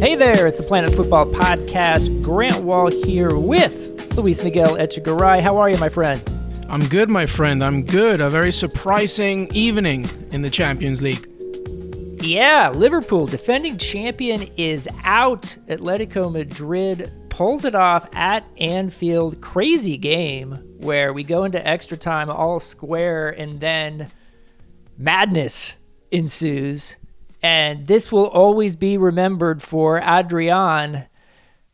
Hey there, it's the Planet Football Podcast. Grant Wahl here with Luis Miguel Echegaray. How are you, my friend? I'm good, my friend. I'm good. A very surprising evening in the Champions League. Yeah, Liverpool, defending champion, is out. Atletico Madrid pulls it off at Anfield. Crazy game where we go into extra time all square and then madness ensues. And this will always be remembered for Adrian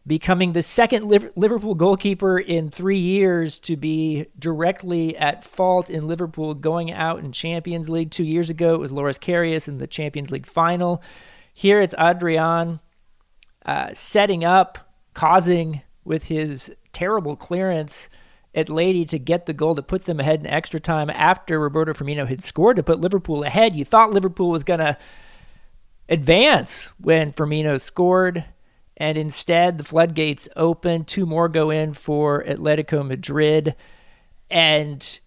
becoming the second Liverpool goalkeeper in three years to be directly at fault in Liverpool going out in Champions League. Two years ago, it was Loris Karius in the Champions League final. Here it's Adrian uh, setting up, causing with his terrible clearance at Lady to get the goal that puts them ahead in extra time after Roberto Firmino had scored to put Liverpool ahead. You thought Liverpool was going to advance when Firmino scored. And instead, the floodgates open. Two more go in for Atletico Madrid. And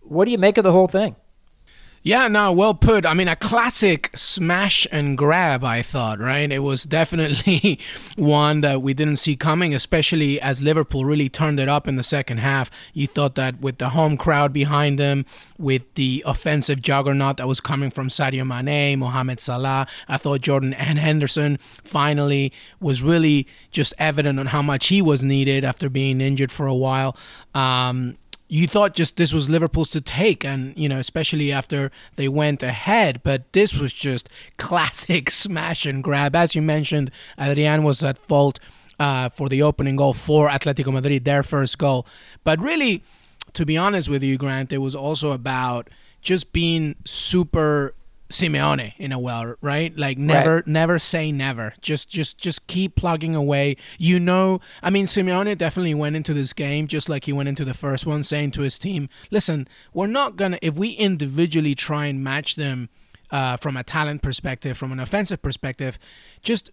what do you make of the whole thing? Yeah, no, well put. I mean, a classic smash and grab, I thought, right? It was definitely one that we didn't see coming, especially as Liverpool really turned it up in the second half. You thought that with the home crowd behind them, with the offensive juggernaut that was coming from Sadio Mane, Mohamed Salah, I thought Jordan and Henderson finally was really just evident on how much he was needed after being injured for a while. Um, you thought just this was Liverpool's to take, and you know, especially after they went ahead. But this was just classic smash and grab. As you mentioned, Adrian was at fault uh, for the opening goal for Atletico Madrid, their first goal. But really, to be honest with you, Grant, it was also about just being super Simeone in a way, right? Like never right. never say never. Just just just keep plugging away. You know, I mean Simeone definitely went into this game just like he went into the first one saying to his team, "Listen, we're not going to if we individually try and match them uh, from a talent perspective, from an offensive perspective, just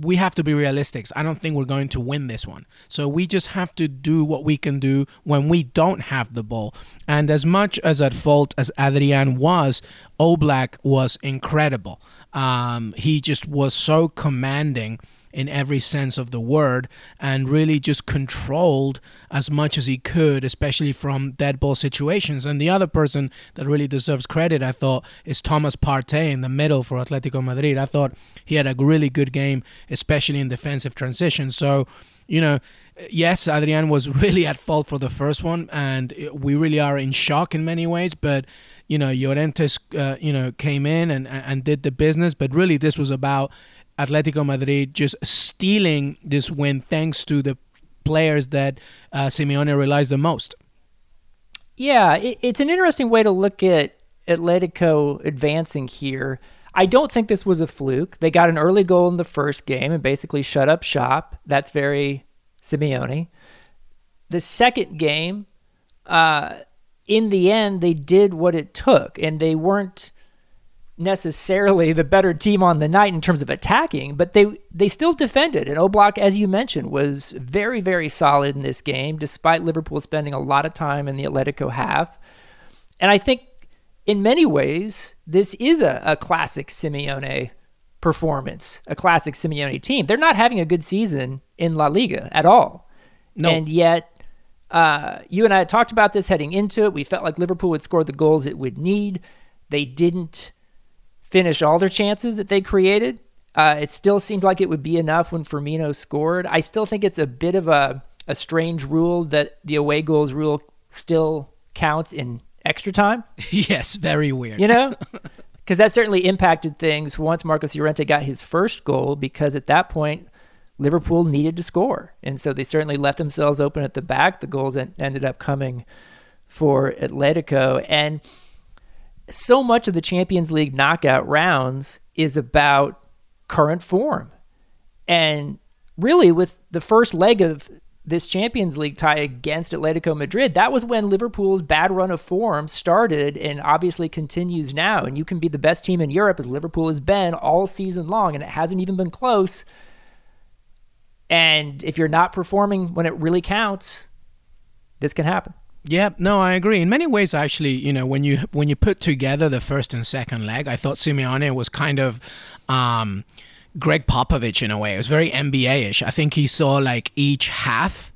we have to be realistic. I don't think we're going to win this one. So we just have to do what we can do when we don't have the ball. And as much as at fault as Adrian was, Oblak was incredible. Um, he just was so commanding in every sense of the word and really just controlled as much as he could, especially from dead ball situations. And the other person that really deserves credit, I thought, is Thomas Partey in the middle for Atletico Madrid. I thought he had a really good game, especially in defensive transition. So, you know, yes, Adrian was really at fault for the first one, and we really are in shock in many ways, but you know, Llorente, uh, you know, came in and and did the business, but really this was about Atletico Madrid just stealing this win thanks to the players that uh, Simeone relies the most. Yeah, it, it's an interesting way to look at Atletico advancing here. I don't think this was a fluke. They got an early goal in the first game and basically shut up shop. That's very Simeone. The second game, uh, in the end, they did what it took, and they weren't necessarily the better team on the night in terms of attacking, but they they still defended. And Oblak, as you mentioned, was very very solid in this game, despite Liverpool spending a lot of time in the Atletico half. And I think in many ways this is a, a classic Simeone performance, a classic Simeone team. They're not having a good season in La Liga at all, No. and yet. Uh, you and I had talked about this heading into it. We felt like Liverpool would score the goals it would need. They didn't finish all their chances that they created. Uh, it still seemed like it would be enough when Firmino scored. I still think it's a bit of a, a strange rule that the away goals rule still counts in extra time, yes, very weird. you know? Because that certainly impacted things once Marcos Llorente got his first goal, because at that point, Liverpool needed to score. And so they certainly left themselves open at the back. The goals en- ended up coming for Atletico. And so much of the Champions League knockout rounds is about current form. And really, with the first leg of this Champions League tie against Atletico Madrid, that was when Liverpool's bad run of form started and obviously continues now. And you can be the best team in Europe, as Liverpool has been all season long, and it hasn't even been close. And if you're not performing when it really counts, this can happen. Yeah, no, I agree. In many ways, actually, you know, when you when you put together the first and second leg, I thought Simeone was kind of um, Gregg Popovich in a way. It was very NBA-ish. I think he saw like each half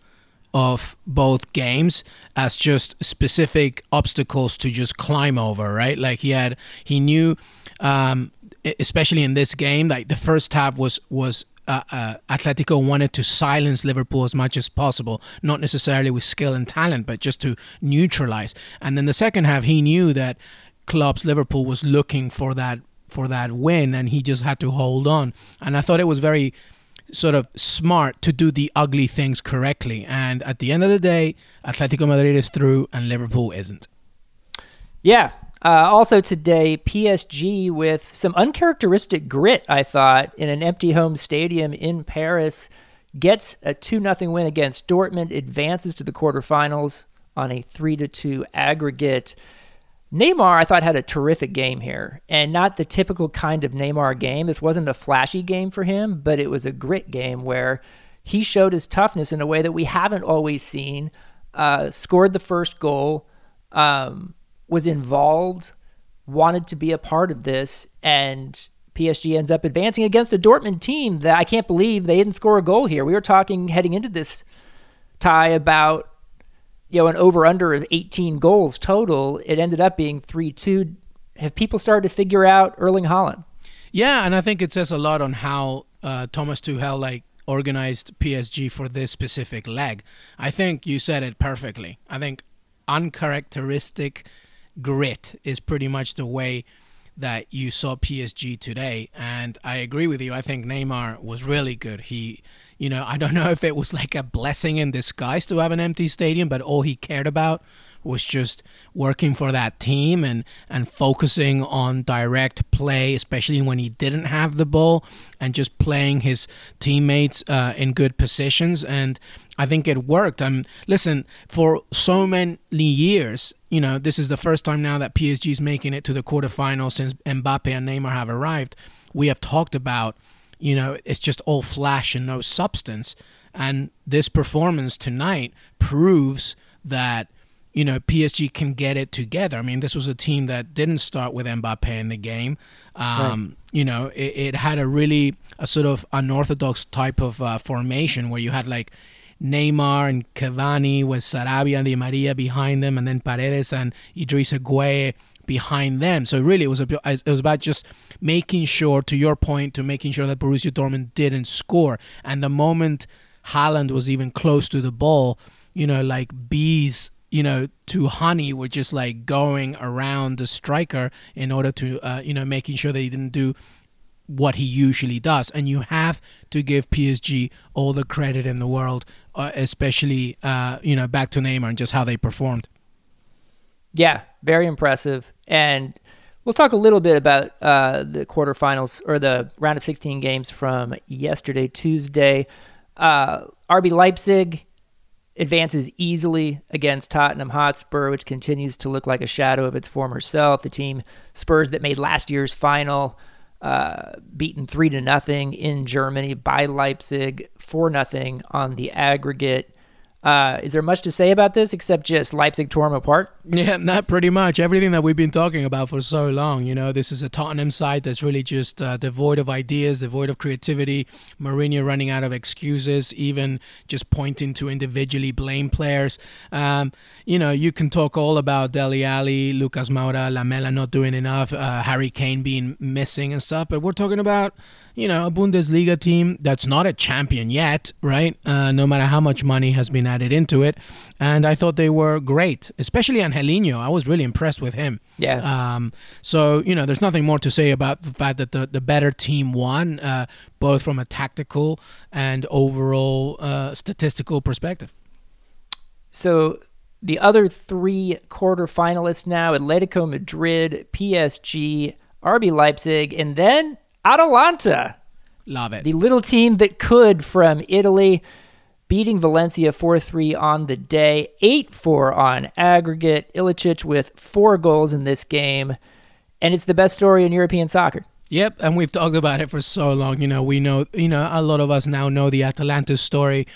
of both games as just specific obstacles to just climb over, right? Like he had, he knew, um, especially in this game, like the first half was was uh, uh, Atletico wanted to silence Liverpool as much as possible, not necessarily with skill and talent, but just to neutralize. And then the second half, he knew that clubs Liverpool was looking for that for that win, and he just had to hold on. And I thought it was very sort of smart to do the ugly things correctly. And at the end of the day, Atletico Madrid is through, and Liverpool isn't. Yeah. Uh, also today, PSG with some uncharacteristic grit, I thought, in an empty home stadium in Paris, gets a 2 0 win against Dortmund, advances to the quarterfinals on a 3 2 aggregate. Neymar, I thought, had a terrific game here, and not the typical kind of Neymar game. This wasn't a flashy game for him, but it was a grit game where he showed his toughness in a way that we haven't always seen. Uh, scored the first goal, um, was involved, wanted to be a part of this, and PSG ends up advancing against a Dortmund team that I can't believe they didn't score a goal here. We were talking heading into this tie about you know an over under of 18 goals total. It ended up being 3-2. Have people started to figure out Erling Haaland? Yeah, and I think it says a lot on how uh, Thomas Tuchel like organized PSG for this specific leg. I think you said it perfectly. I think uncharacteristic grit is pretty much the way that you saw PSG today. And I agree with you. I think Neymar was really good. He, you know, I don't know if it was like a blessing in disguise to have an empty stadium, but all he cared about was just working for that team and and focusing on direct play, especially when he didn't have the ball, and just playing his teammates uh, in good positions. And I think it worked. Um, listen, for so many years, you know, this is the first time now that PSG is making it to the quarterfinals since Mbappe and Neymar have arrived. We have talked about, you know, it's just all flash and no substance. And this performance tonight proves that you know, PSG can get it together. I mean, this was a team that didn't start with Mbappe in the game. Um, You know, it, it, had a really a sort of unorthodox type of uh, formation where you had like Neymar and Cavani with Sarabia and Di Maria behind them, and then Paredes and Idrissa Gueye behind them. So really, it was a, it was about just making sure, to your point, to making sure that Borussia Dortmund didn't score. And the moment Haaland was even close to the ball, you know, like bees you know, to honey were just like going around the striker in order to, uh, you know, making sure that he didn't do what he usually does. And you have to give PSG all the credit in the world, uh, especially, uh, you know, back to Neymar and just how they performed. Yeah, very impressive. And we'll talk a little bit about uh, the quarterfinals or the round of 16 games from yesterday, Tuesday. Uh, RB Leipzig advances easily against Tottenham Hotspur, which continues to look like a shadow of its former self. The team Spurs that made last year's final, uh, beaten three to nothing in Germany by Leipzig, four nothing on the aggregate. Uh, is there much to say about this except just Leipzig tore them apart? Yeah, not pretty much. Everything that we've been talking about for so long. You know, this is a Tottenham side that's really just uh, devoid of ideas, devoid of creativity. Mourinho running out of excuses, even just pointing to individually blame players. Um, you know, you can talk all about Dele Alli, Lucas Moura, Lamela not doing enough, uh, Harry Kane being missing and stuff, but we're talking about you know, a Bundesliga team that's not a champion yet, right? Uh, no matter how much money has been added into it. And I thought they were great, especially Angelino. I was really impressed with him. Yeah. Um, so, you know, there's nothing more to say about the fact that the, the better team won, uh, both from a tactical and overall uh, statistical perspective. So the other three quarterfinalists now Atletico Madrid, PSG, RB Leipzig, and then Atalanta. Love it. The little team that could from Italy, beating Valencia 4 3 on the day, 8 4 on aggregate. Ilicic with four goals in this game. And it's the best story in European soccer. Yep, and we've talked about it for so long. You know, we know, you know, a lot of us now know the Atalanta story.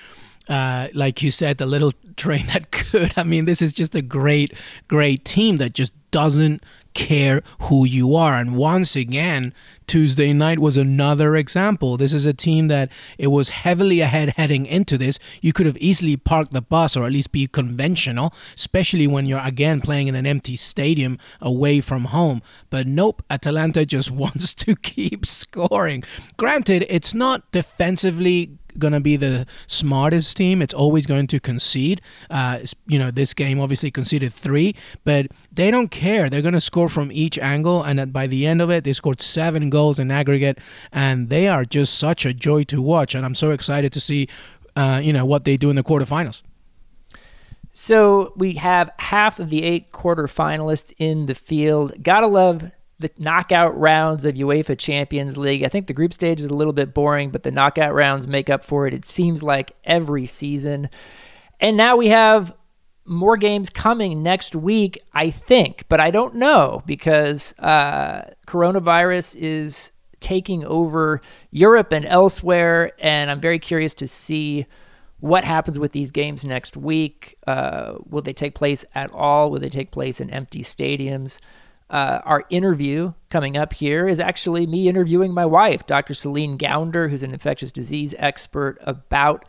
Uh, like you said, the little train that could. I mean, this is just a great, great team that just doesn't care who you are. And once again, Tuesday night was another example. This is a team that it was heavily ahead heading into this. You could have easily parked the bus or at least be conventional, especially when you're again playing in an empty stadium away from home. But nope, Atalanta just wants to keep scoring. Granted, it's not defensively going to be the smartest team. It's always going to concede. Uh, you know, this game obviously conceded three, but they don't care. They're going to score from each angle, and by the end of it, they scored seven goals in aggregate, and they are just such a joy to watch. And I'm so excited to see, uh, you know, what they do in the quarterfinals. So we have half of the eight quarterfinalists in the field. Gotta love the knockout rounds of UEFA Champions League. I think the group stage is a little bit boring, but the knockout rounds make up for it. It seems like every season. And now we have more games coming next week, I think, but I don't know because uh, coronavirus is taking over Europe and elsewhere. And I'm very curious to see what happens with these games next week. Uh, will they take place at all? Will they take place in empty stadiums? Uh, our interview coming up here is actually me interviewing my wife, Dr. Celine Gounder, who's an infectious disease expert, about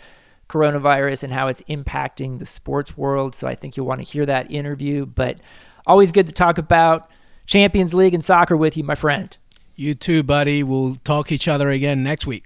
coronavirus and how it's impacting the sports world. So I think you'll want to hear that interview. But always good to talk about Champions League and soccer with you, my friend. You too, buddy. We'll talk each other again next week.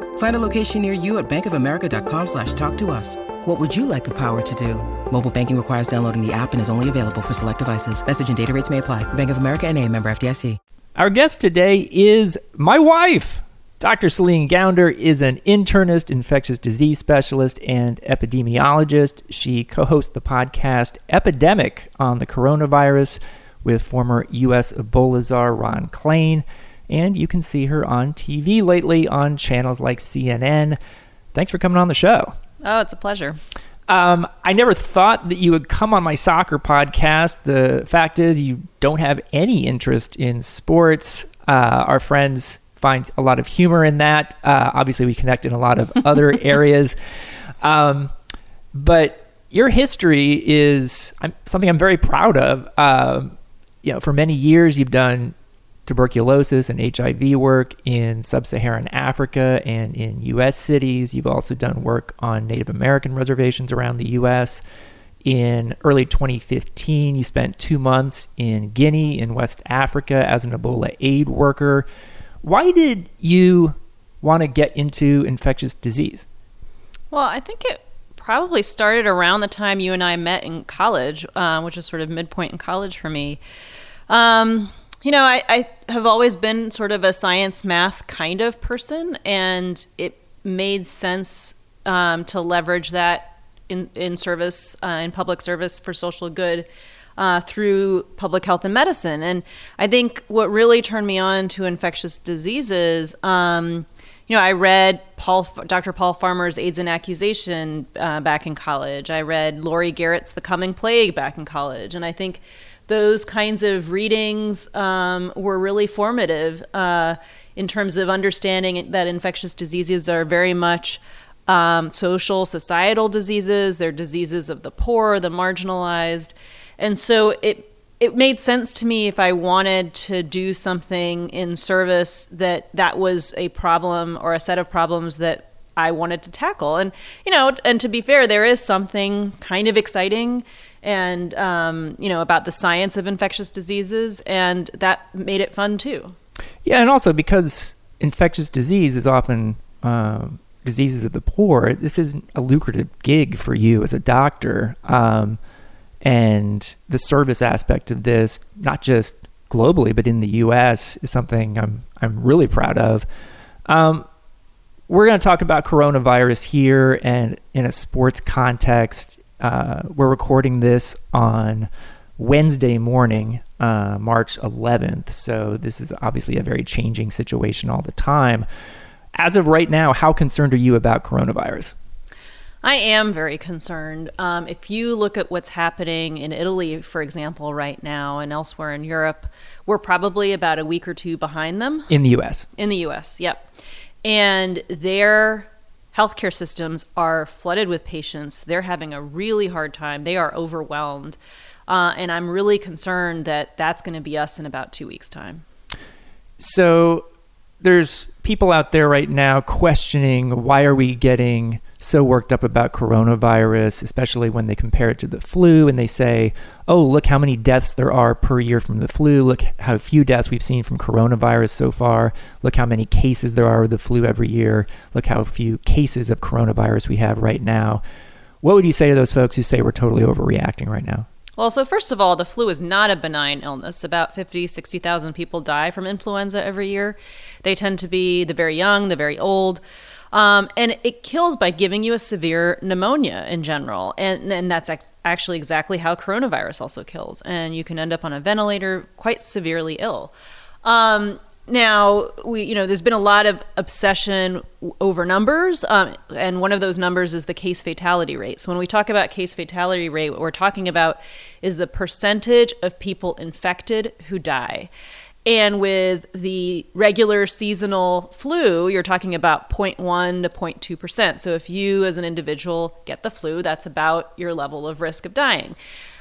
Find a location near you at bankofamerica.com slash talk to us. What would you like the power to do? Mobile banking requires downloading the app and is only available for select devices. Message and data rates may apply. Bank of America and a member FDIC. Our guest today is my wife. Dr. Celine Gounder is an internist, infectious disease specialist, and epidemiologist. She co hosts the podcast Epidemic on the coronavirus with former U.S. Ebola czar Ron Klain. And you can see her on TV lately on channels like CNN. Thanks for coming on the show. Oh, it's a pleasure. Um, I never thought that you would come on my soccer podcast. The fact is, you don't have any interest in sports. Uh, our friends find a lot of humor in that. Uh, obviously, we connect in a lot of other areas. Um, but your history is something I'm very proud of. Um, you know, for many years, you've done tuberculosis and HIV work in sub Saharan Africa and in U.S. cities. You've also done work on Native American reservations around the U.S. In early 2015, you spent two months in Guinea in West Africa as an Ebola aid worker. Why did you want to get into infectious disease? Well, I think it probably started around the time you and I met in college, uh, which was sort of midpoint in college for me. Um, you know, I, I have always been sort of a science math kind of person, and it made sense um, to leverage that in, in service, uh, in public service for social good. Uh, through public health and medicine. And I think what really turned me on to infectious diseases, um, you know, I read Paul, Dr. Paul Farmer's AIDS and Accusation uh, back in college. I read Laurie Garrett's The Coming Plague back in college. And I think those kinds of readings um, were really formative uh, in terms of understanding that infectious diseases are very much um, social, societal diseases. They're diseases of the poor, the marginalized. And so it it made sense to me if I wanted to do something in service that that was a problem or a set of problems that I wanted to tackle. And you know, and to be fair, there is something kind of exciting and um, you know about the science of infectious diseases, and that made it fun too. Yeah, and also because infectious disease is often um, diseases of the poor. This isn't a lucrative gig for you as a doctor, um, and the service aspect of this, not just globally but in the U.S., is something I'm I'm really proud of. Um, we're going to talk about coronavirus here and in a sports context uh, we're recording this on Wednesday morning, uh, March 11th. So this is obviously a very changing situation all the time. As of right now, how concerned are you about coronavirus? I am very concerned. Um, if you look at what's happening in Italy, for example, right now, and elsewhere in Europe, we're probably about a week or two behind them. In the US. In the US, yep. And their healthcare systems are flooded with patients. They're having a really hard time. They are overwhelmed. Uh, and I'm really concerned that that's going to be us in about two weeks' time. So there's people out there right now questioning why are we getting so worked up about coronavirus, especially when they compare it to the flu and they say, oh, look how many deaths there are per year from the flu. Look how few deaths we've seen from coronavirus so far. Look how many cases there are of the flu every year. Look how few cases of coronavirus we have right now. What would you say to those folks who say we're totally overreacting right now? Well, so first of all, the flu is not a benign illness. About 50, 60,000 people die from influenza every year. They tend to be the very young, the very old. Um, and it kills by giving you a severe pneumonia in general. And, and that's ex- actually exactly how coronavirus also kills. And you can end up on a ventilator quite severely ill. Um, now, we, you know, there's been a lot of obsession over numbers, um, and one of those numbers is the case fatality rate. So when we talk about case fatality rate, what we're talking about is the percentage of people infected who die. And with the regular seasonal flu, you're talking about 0.1 to 0.2%. So if you as an individual get the flu, that's about your level of risk of dying.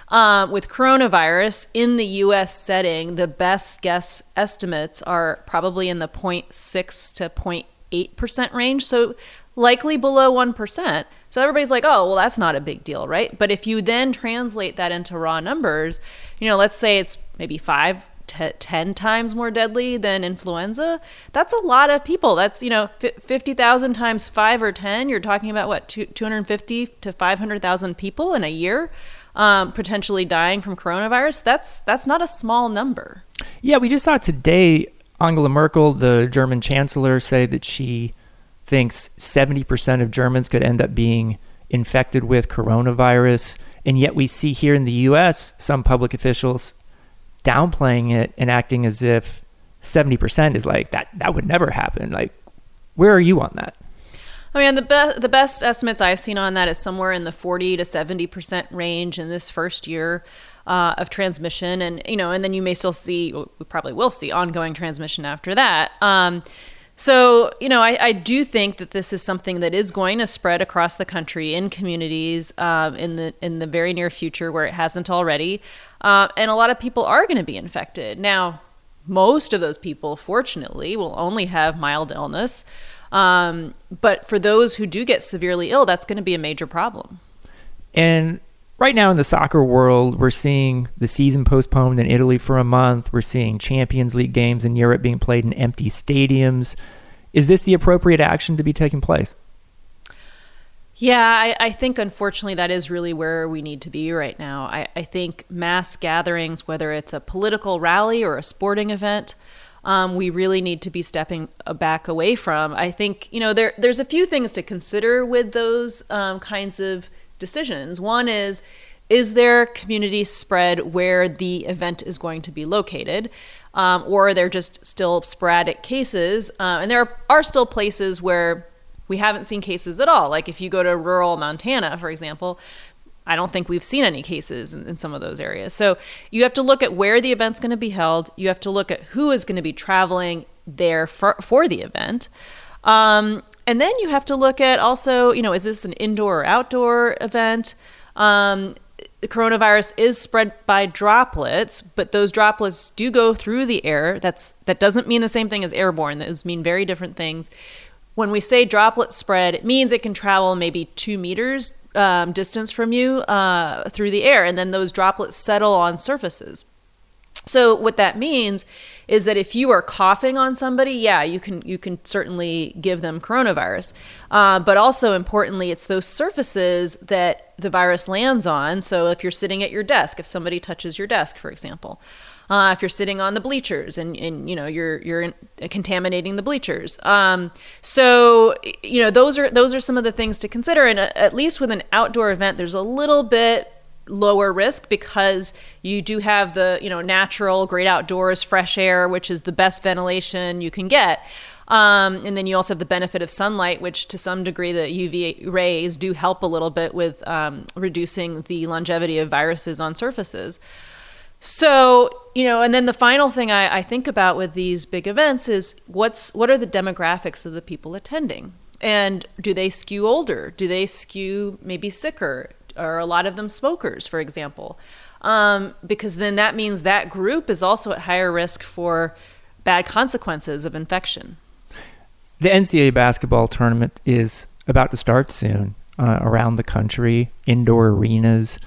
Uh, with coronavirus in the US setting, the best guess estimates are probably in the 0.6 to 0.8% range. So likely below 1%. So everybody's like, oh, well, that's not a big deal, right? But if you then translate that into raw numbers, you know, let's say it's maybe 5 t- 10 times more deadly than influenza, that's a lot of people. That's, you know, f- 50,000 times 5 or 10, you're talking about what, 250 to 500,000 people in a year um, potentially dying from coronavirus. That's that's not a small number. Yeah, we just saw today Angela Merkel, the German chancellor, say that she thinks 70% of Germans could end up being infected with coronavirus. And yet we see here in the US some public officials downplaying it and acting as if 70% is like that that would never happen. Like where are you on that? I mean, the best the best estimates I've seen on that is somewhere in the 40 to 70 percent range in this first year uh, of transmission, and you know, and then you may still see, we probably will see ongoing transmission after that. Um, so, you know, I, I, do think that this is something that is going to spread across the country in communities um, in the in the very near future where it hasn't already, uh, and a lot of people are going to be infected. Now, most of those people, fortunately, will only have mild illness, um, but for those who do get severely ill, that's going to be a major problem. And right now in the soccer world, we're seeing the season postponed in Italy for a month. We're seeing Champions League games in Europe being played in empty stadiums. Is this the appropriate action to be taking place? Yeah, I, I, think unfortunately that is really where we need to be right now. I, I think mass gatherings, whether it's a political rally or a sporting event, um, we really need to be stepping back away from. I think you know there there's a few things to consider with those um, kinds of decisions. One is is there community spread where the event is going to be located? Um, or are there just still sporadic cases? Uh, and there are, still places where we haven't seen cases at all. Like if you go to rural Montana, for example, I don't think we've seen any cases in, in, some of those areas. So you have to look at where the event's going to be held. You have to look at who is going to be traveling there for, for the event. Um, and then you have to look at also, you know, is this an indoor or outdoor event? Um, the coronavirus is spread by droplets, but those droplets do go through the air. That's that doesn't mean the same thing as airborne. Those mean very different things. When we say droplet spread, it means it can travel maybe two meters um, distance from you uh, through the air, and then those droplets settle on surfaces. So what that means is that if you are coughing on somebody, yeah, you can you can certainly give them coronavirus. Uh, but also importantly, it's those surfaces that the virus lands on. So if you're sitting at your desk, if somebody touches your desk, for example, uh, if you're sitting on the bleachers and, and you know you're you're contaminating the bleachers. Um, so you know those are those are some of the things to consider. And uh, at least with an outdoor event, there's a little bit lower risk because you do have the you know natural great outdoors fresh air which is the best ventilation you can get. Um, and then you also have the benefit of sunlight which to some degree the uv rays do help a little bit with um, reducing the longevity of viruses on surfaces. So you know and then the final thing I, I think about with these big events is what's what are the demographics of the people attending? And do they skew older? Do they skew maybe sicker are a lot of them smokers, for example? Um, because then that means that group is also at higher risk for bad consequences of infection. The NCAA basketball tournament is about to start soon uh, around the country, indoor arenas.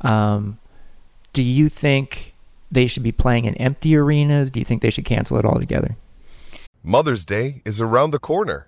Um, do you think they should be playing in empty arenas? Do you think they should cancel it altogether? Mother's Day is around the corner.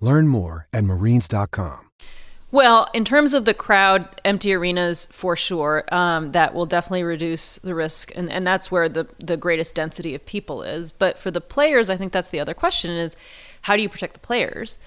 Learn more at marines.com. Well, in terms of the crowd, empty arenas for sure, um, that will definitely reduce the risk, and, and that's where the, the greatest density of people is. But for the players, I think that's the other question: is how do you protect the players?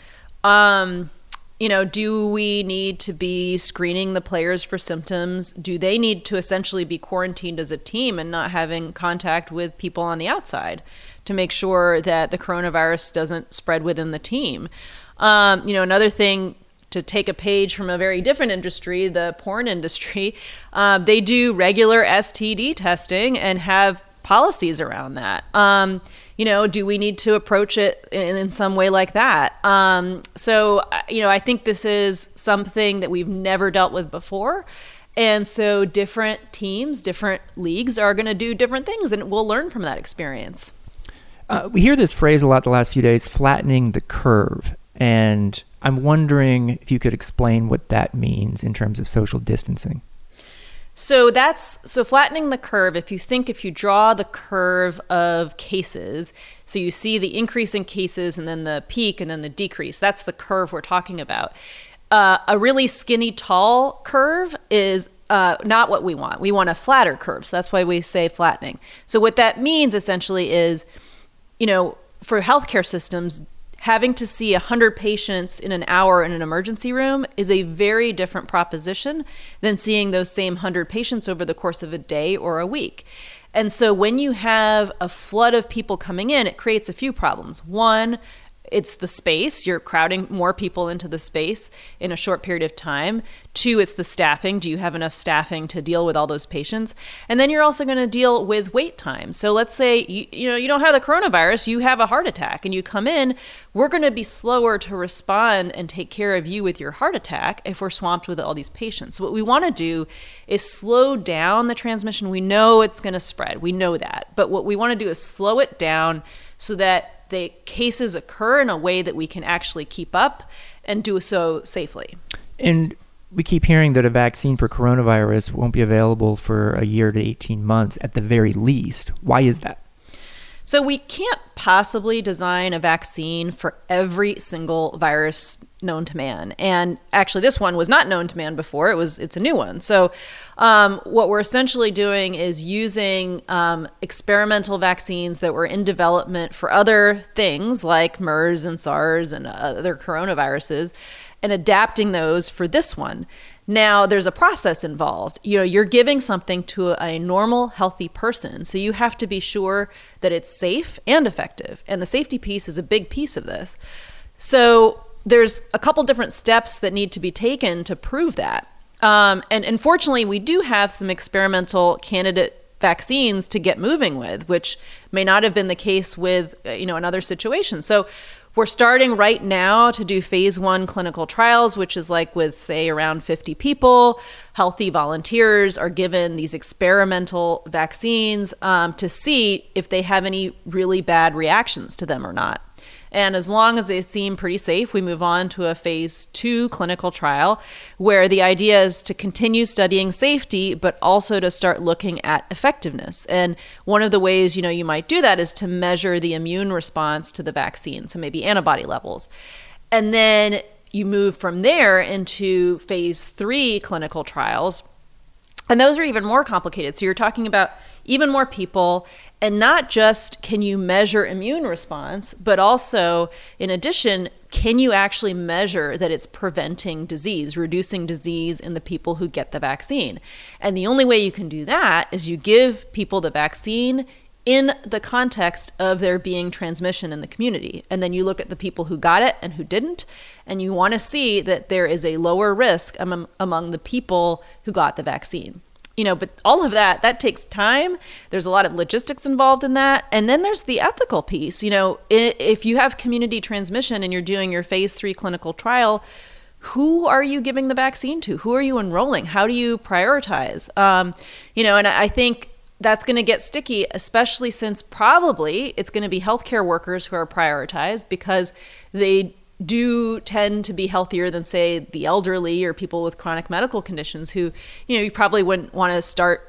Um, you know, do we need to be screening the players for symptoms? Do they need to essentially be quarantined as a team and not having contact with people on the outside to make sure that the coronavirus doesn't spread within the team? Um, you know, another thing to take a page from a very different industry, the porn industry, uh, they do regular STD testing and have policies around that. Um, you know, do we need to approach it in, in some way like that? Um, so, you know, I think this is something that we've never dealt with before. And so different teams, different leagues are going to do different things, and we'll learn from that experience. Uh, we hear this phrase a lot the last few days flattening the curve. And I'm wondering if you could explain what that means in terms of social distancing. So that's so flattening the curve. If you think, if you draw the curve of cases, so you see the increase in cases and then the peak and then the decrease, that's the curve we're talking about. Uh, a really skinny, tall curve is uh, not what we want. We want a flatter curve. So that's why we say flattening. So what that means essentially is, you know, for healthcare systems, having to see 100 patients in an hour in an emergency room is a very different proposition than seeing those same 100 patients over the course of a day or a week. And so when you have a flood of people coming in, it creates a few problems. One, it's the space. You're crowding more people into the space in a short period of time. Two, it's the staffing. Do you have enough staffing to deal with all those patients? And then you're also going to deal with wait time. So let's say you, you know you don't have the coronavirus, you have a heart attack, and you come in. We're going to be slower to respond and take care of you with your heart attack if we're swamped with all these patients. So what we want to do is slow down the transmission. We know it's going to spread. We know that, but what we want to do is slow it down so that the cases occur in a way that we can actually keep up and do so safely. And we keep hearing that a vaccine for coronavirus won't be available for a year to 18 months at the very least. Why is that? So we can't possibly design a vaccine for every single virus known to man. And actually, this one was not known to man before. It was it's a new one. So um, what we're essentially doing is using um, experimental vaccines that were in development for other things like MERS and SARS and other coronaviruses, and adapting those for this one. Now, there's a process involved. You know, you're giving something to a normal, healthy person. So you have to be sure that it's safe and effective. And the safety piece is a big piece of this. So there's a couple different steps that need to be taken to prove that. Um, and unfortunately, we do have some experimental candidate vaccines to get moving with, which may not have been the case with, uh, you know, another situation. So we're starting right now to do phase one clinical trials, which is like with, say, around 50 people. Healthy volunteers are given these experimental vaccines um, to see if they have any really bad reactions to them or not. And as long as they seem pretty safe, we move on to a phase two clinical trial where the idea is to continue studying safety, but also to start looking at effectiveness. And one of the ways, you know, you might do that is to measure the immune response to the vaccine. So maybe antibody levels. And then you move from there into phase three clinical trials. And those are even more complicated. So you're talking about even more people and not just can you measure immune response, but also, in addition, can you actually measure that it's preventing disease, reducing disease in the people who get the vaccine? And the only way you can do that is you give people the vaccine in the context of there being transmission in the community. And then you look at the people who got it and who didn't, and you want to see that there is a lower risk among, the people who got the vaccine you know, but all of that, that takes time. There's a lot of logistics involved in that. And then there's the ethical piece. You know, if you have community transmission and you're doing your phase three clinical trial, who are you giving the vaccine to? Who are you enrolling? How do you prioritize? Um, you know, and I think that's going to get sticky, especially since probably it's going to be healthcare workers who are prioritized because they do tend to be healthier than say the elderly or people with chronic medical conditions who you know you probably wouldn't want to start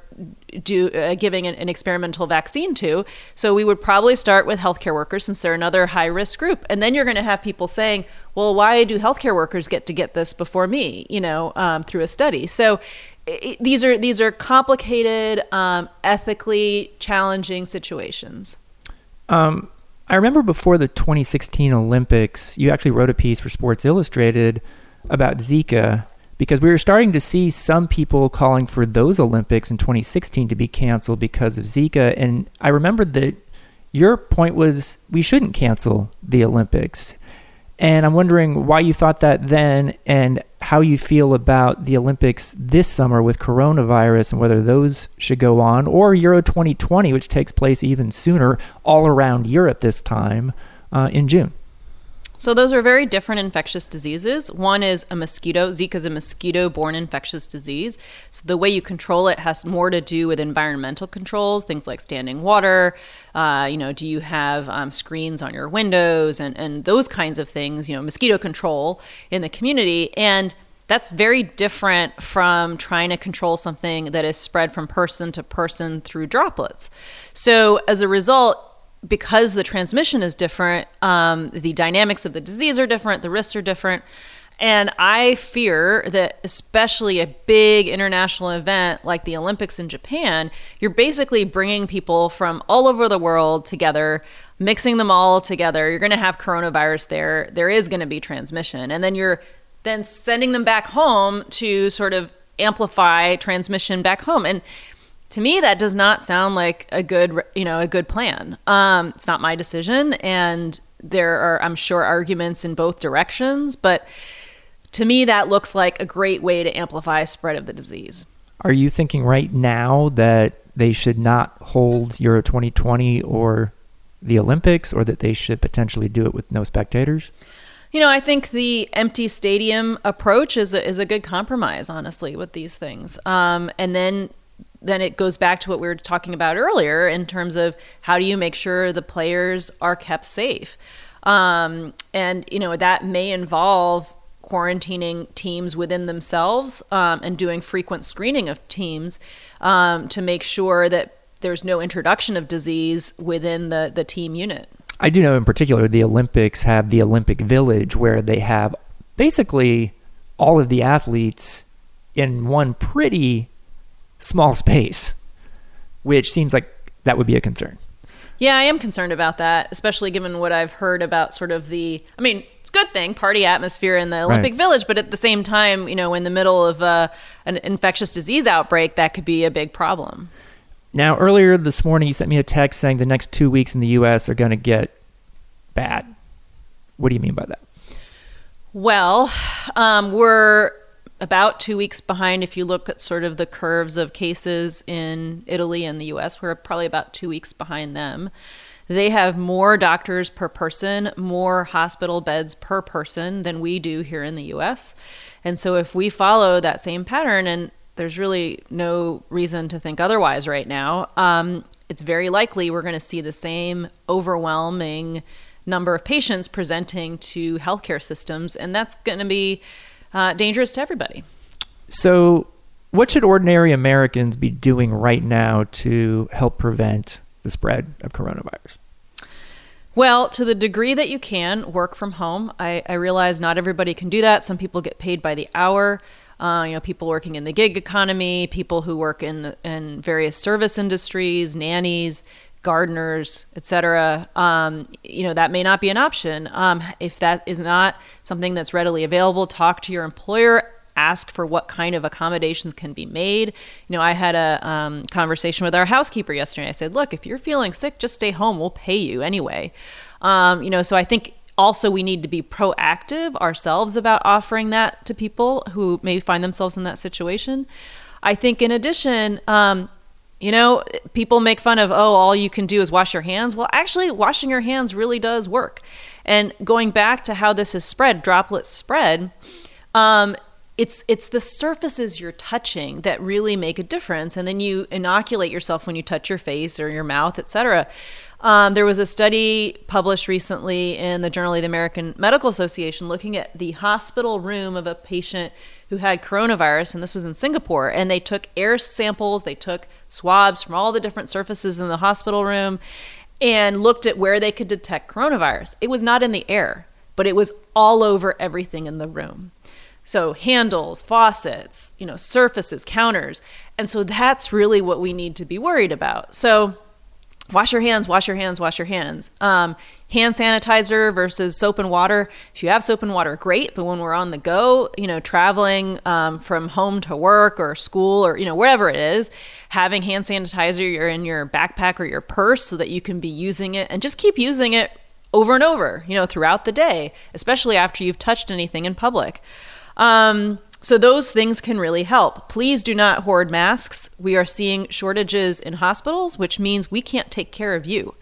do uh, giving an, an, experimental vaccine to. So we would probably start with healthcare workers since they're another high risk group. And then you're going to have people saying well why do healthcare workers get to get this before me? You know um, through a study. So these are these are complicated um, ethically challenging situations. Um, I remember before the 2016 Olympics, you actually wrote a piece for Sports Illustrated about Zika because we were starting to see some people calling for those Olympics in 2016 to be canceled because of Zika. And I remembered that your point was we shouldn't cancel the Olympics. And I'm wondering why you thought that then and how you feel about the Olympics this summer with coronavirus and whether those should go on, or Euro 2020, which takes place even sooner, all around Europe this time uh, in June. So those are very different infectious diseases. One is a mosquito. Zika is a mosquito-borne infectious disease. So the way you control it has more to do with environmental controls, things like standing water. Uh, you know, do you have um, screens on your windows and and those kinds of things? You know, mosquito control in the community and that's very different from trying to control something that is spread from person to person through droplets. So, as a result, because the transmission is different, um, the dynamics of the disease are different, the risks are different. And I fear that, especially a big international event like the Olympics in Japan, you're basically bringing people from all over the world together, mixing them all together. You're going to have coronavirus there. There is going to be transmission. And then you're then sending them back home to sort of amplify transmission back home. And to me that does not sound like a good you know a good plan. Um, it's not my decision and there are i'm sure arguments in both directions but to me that looks like a great way to amplify spread of the disease. Are you thinking right now that they should not hold euro 2020 or the olympics or that they should potentially do it with no spectators? You know, I think the empty stadium approach is a, is a good compromise, honestly, with these things. Um, and then then it goes back to what we were talking about earlier in terms of how do you make sure the players are kept safe. Um, and, you know, that may involve quarantining teams within themselves um, and doing frequent screening of teams um, to make sure that there's no introduction of disease within the, the team unit. I do know in particular the Olympics have the Olympic Village where they have basically all of the athletes in one pretty small space, which seems like that would be a concern. Yeah, I am concerned about that, especially given what I've heard about sort of the. I mean, it's a good thing, party atmosphere in the Olympic right. Village, but at the same time, you know, in the middle of uh, an infectious disease outbreak, that could be a big problem. Now, earlier this morning, you sent me a text saying the next two weeks in the U.S. are going to get bad. What do you mean by that? Well, um, we're about two weeks behind if you look at sort of the curves of cases in Italy and the US. We're probably about two weeks behind them. They have more doctors per person, more hospital beds per person than we do here in the US. And so if we follow that same pattern, and there's really no reason to think otherwise right now, um, it's very likely we're going to see the same overwhelming number of patients presenting to healthcare systems. And that's going to be uh, dangerous to everybody. So, what should ordinary Americans be doing right now to help prevent the spread of coronavirus? Well, to the degree that you can, work from home. I, I realize not everybody can do that. Some people get paid by the hour. Uh, you know, people working in the gig economy, people who work in the, in various service industries, nannies, gardeners, etc. Um, you know that may not be an option. Um, if that is not something that's readily available, talk to your employer. Ask for what kind of accommodations can be made. You know, I had a um, conversation with our housekeeper yesterday. I said, "Look, if you're feeling sick, just stay home. We'll pay you anyway." Um, you know, so I think also we need to be proactive ourselves about offering that to people who may find themselves in that situation. I think, in addition, um, you know, people make fun of, oh, all you can do is wash your hands. Well, actually, washing your hands really does work. And going back to how this is spread, droplets spread, um, it's it's the surfaces you're touching that really make a difference and then you inoculate yourself when you touch your face or your mouth etc um, there was a study published recently in the journal of the american medical association looking at the hospital room of a patient who had coronavirus, and this was in Singapore, and they took air samples, they took swabs from all the different surfaces in the hospital room, and looked at where they could detect coronavirus. It was not in the air, but it was all over everything in the room. So handles, faucets, you know, surfaces, counters. And so that's really what we need to be worried about. So wash your hands, wash your hands, wash your hands. Um, hand sanitizer versus soap and water. If you have soap and water, great. But when we're on the go, you know, traveling um, from home to work or school or, you know, wherever it is, having hand sanitizer you're in your backpack or your purse so that you can be using it and just keep using it over and over, you know, throughout the day, especially after you've touched anything in public. Um, so those things can really help. Please do not hoard masks. We are seeing shortages in hospitals, which means we can't take care of you,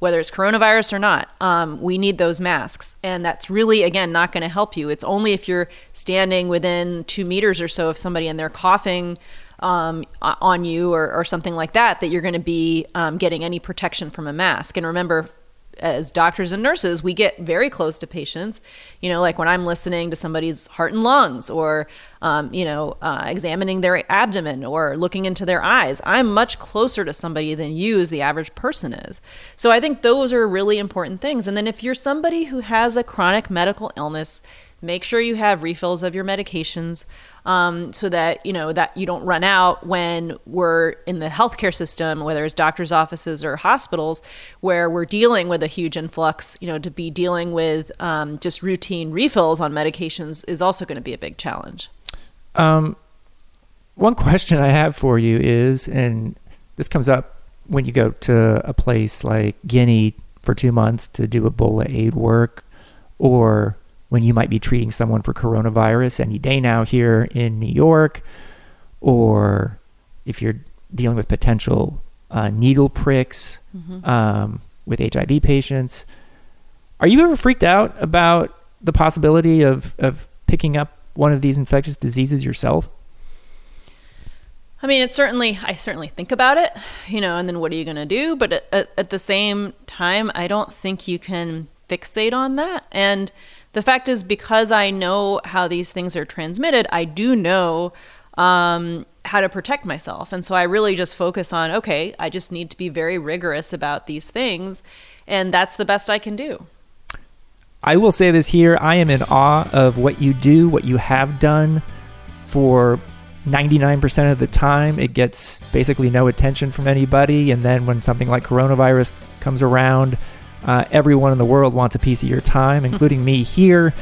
whether it's coronavirus or not. Um, we need those masks, and that's really again not going to help you. It's only if you're standing within two meters or so of somebody and they're coughing um, on you or, or, something like that that you're going to be um, getting any protection from a mask. And remember, as doctors and nurses, we get very close to patients. You know, like when I'm listening to somebody's heart and lungs, or um, you know, uh, examining their abdomen or looking into their eyes, I'm much closer to somebody than you, as the average person is. So I think those are really important things. And then if you're somebody who has a chronic medical illness, make sure you have refills of your medications um, so that you know that you don't run out when we're in the healthcare system whether it's doctors offices or hospitals where we're dealing with a huge influx. You know to be dealing with um, just routine refills on medications is also going to be a big challenge. Um, one question i have for you is and this comes up when you go to a place like guinea for two months to do ebola aid work or when you might be treating someone for coronavirus any day now here in New York, or if you're dealing with potential uh, needle pricks mm-hmm. um, with HIV patients. Are you ever freaked out about the possibility of, of picking up one of these infectious diseases yourself? I mean, it's certainly, I certainly think about it, you know, and then what are you going to do? But at, at, at the same time, I don't think you can fixate on that. And the fact is, because I know how these things are transmitted, I do know um, how to protect myself. And so I really just focus on okay, I just need to be very rigorous about these things. And that's the best I can do. I will say this here I am in awe of what you do, what you have done for 99% of the time. It gets basically no attention from anybody. And then when something like coronavirus comes around, uh, everyone in the world wants a piece of your time, including me here.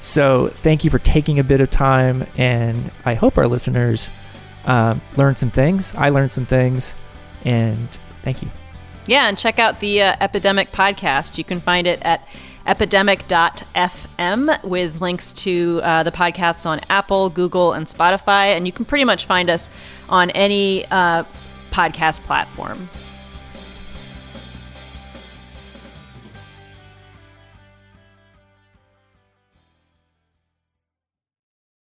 So thank you for taking a bit of time, and I hope our listeners uh, learned some things. I learned some things, and thank you. Yeah, and check out the uh, Epidemic podcast. You can find it at epidemic.fm with links to uh, the podcasts on Apple, Google, and Spotify. And you can pretty much find us on any uh, podcast platform.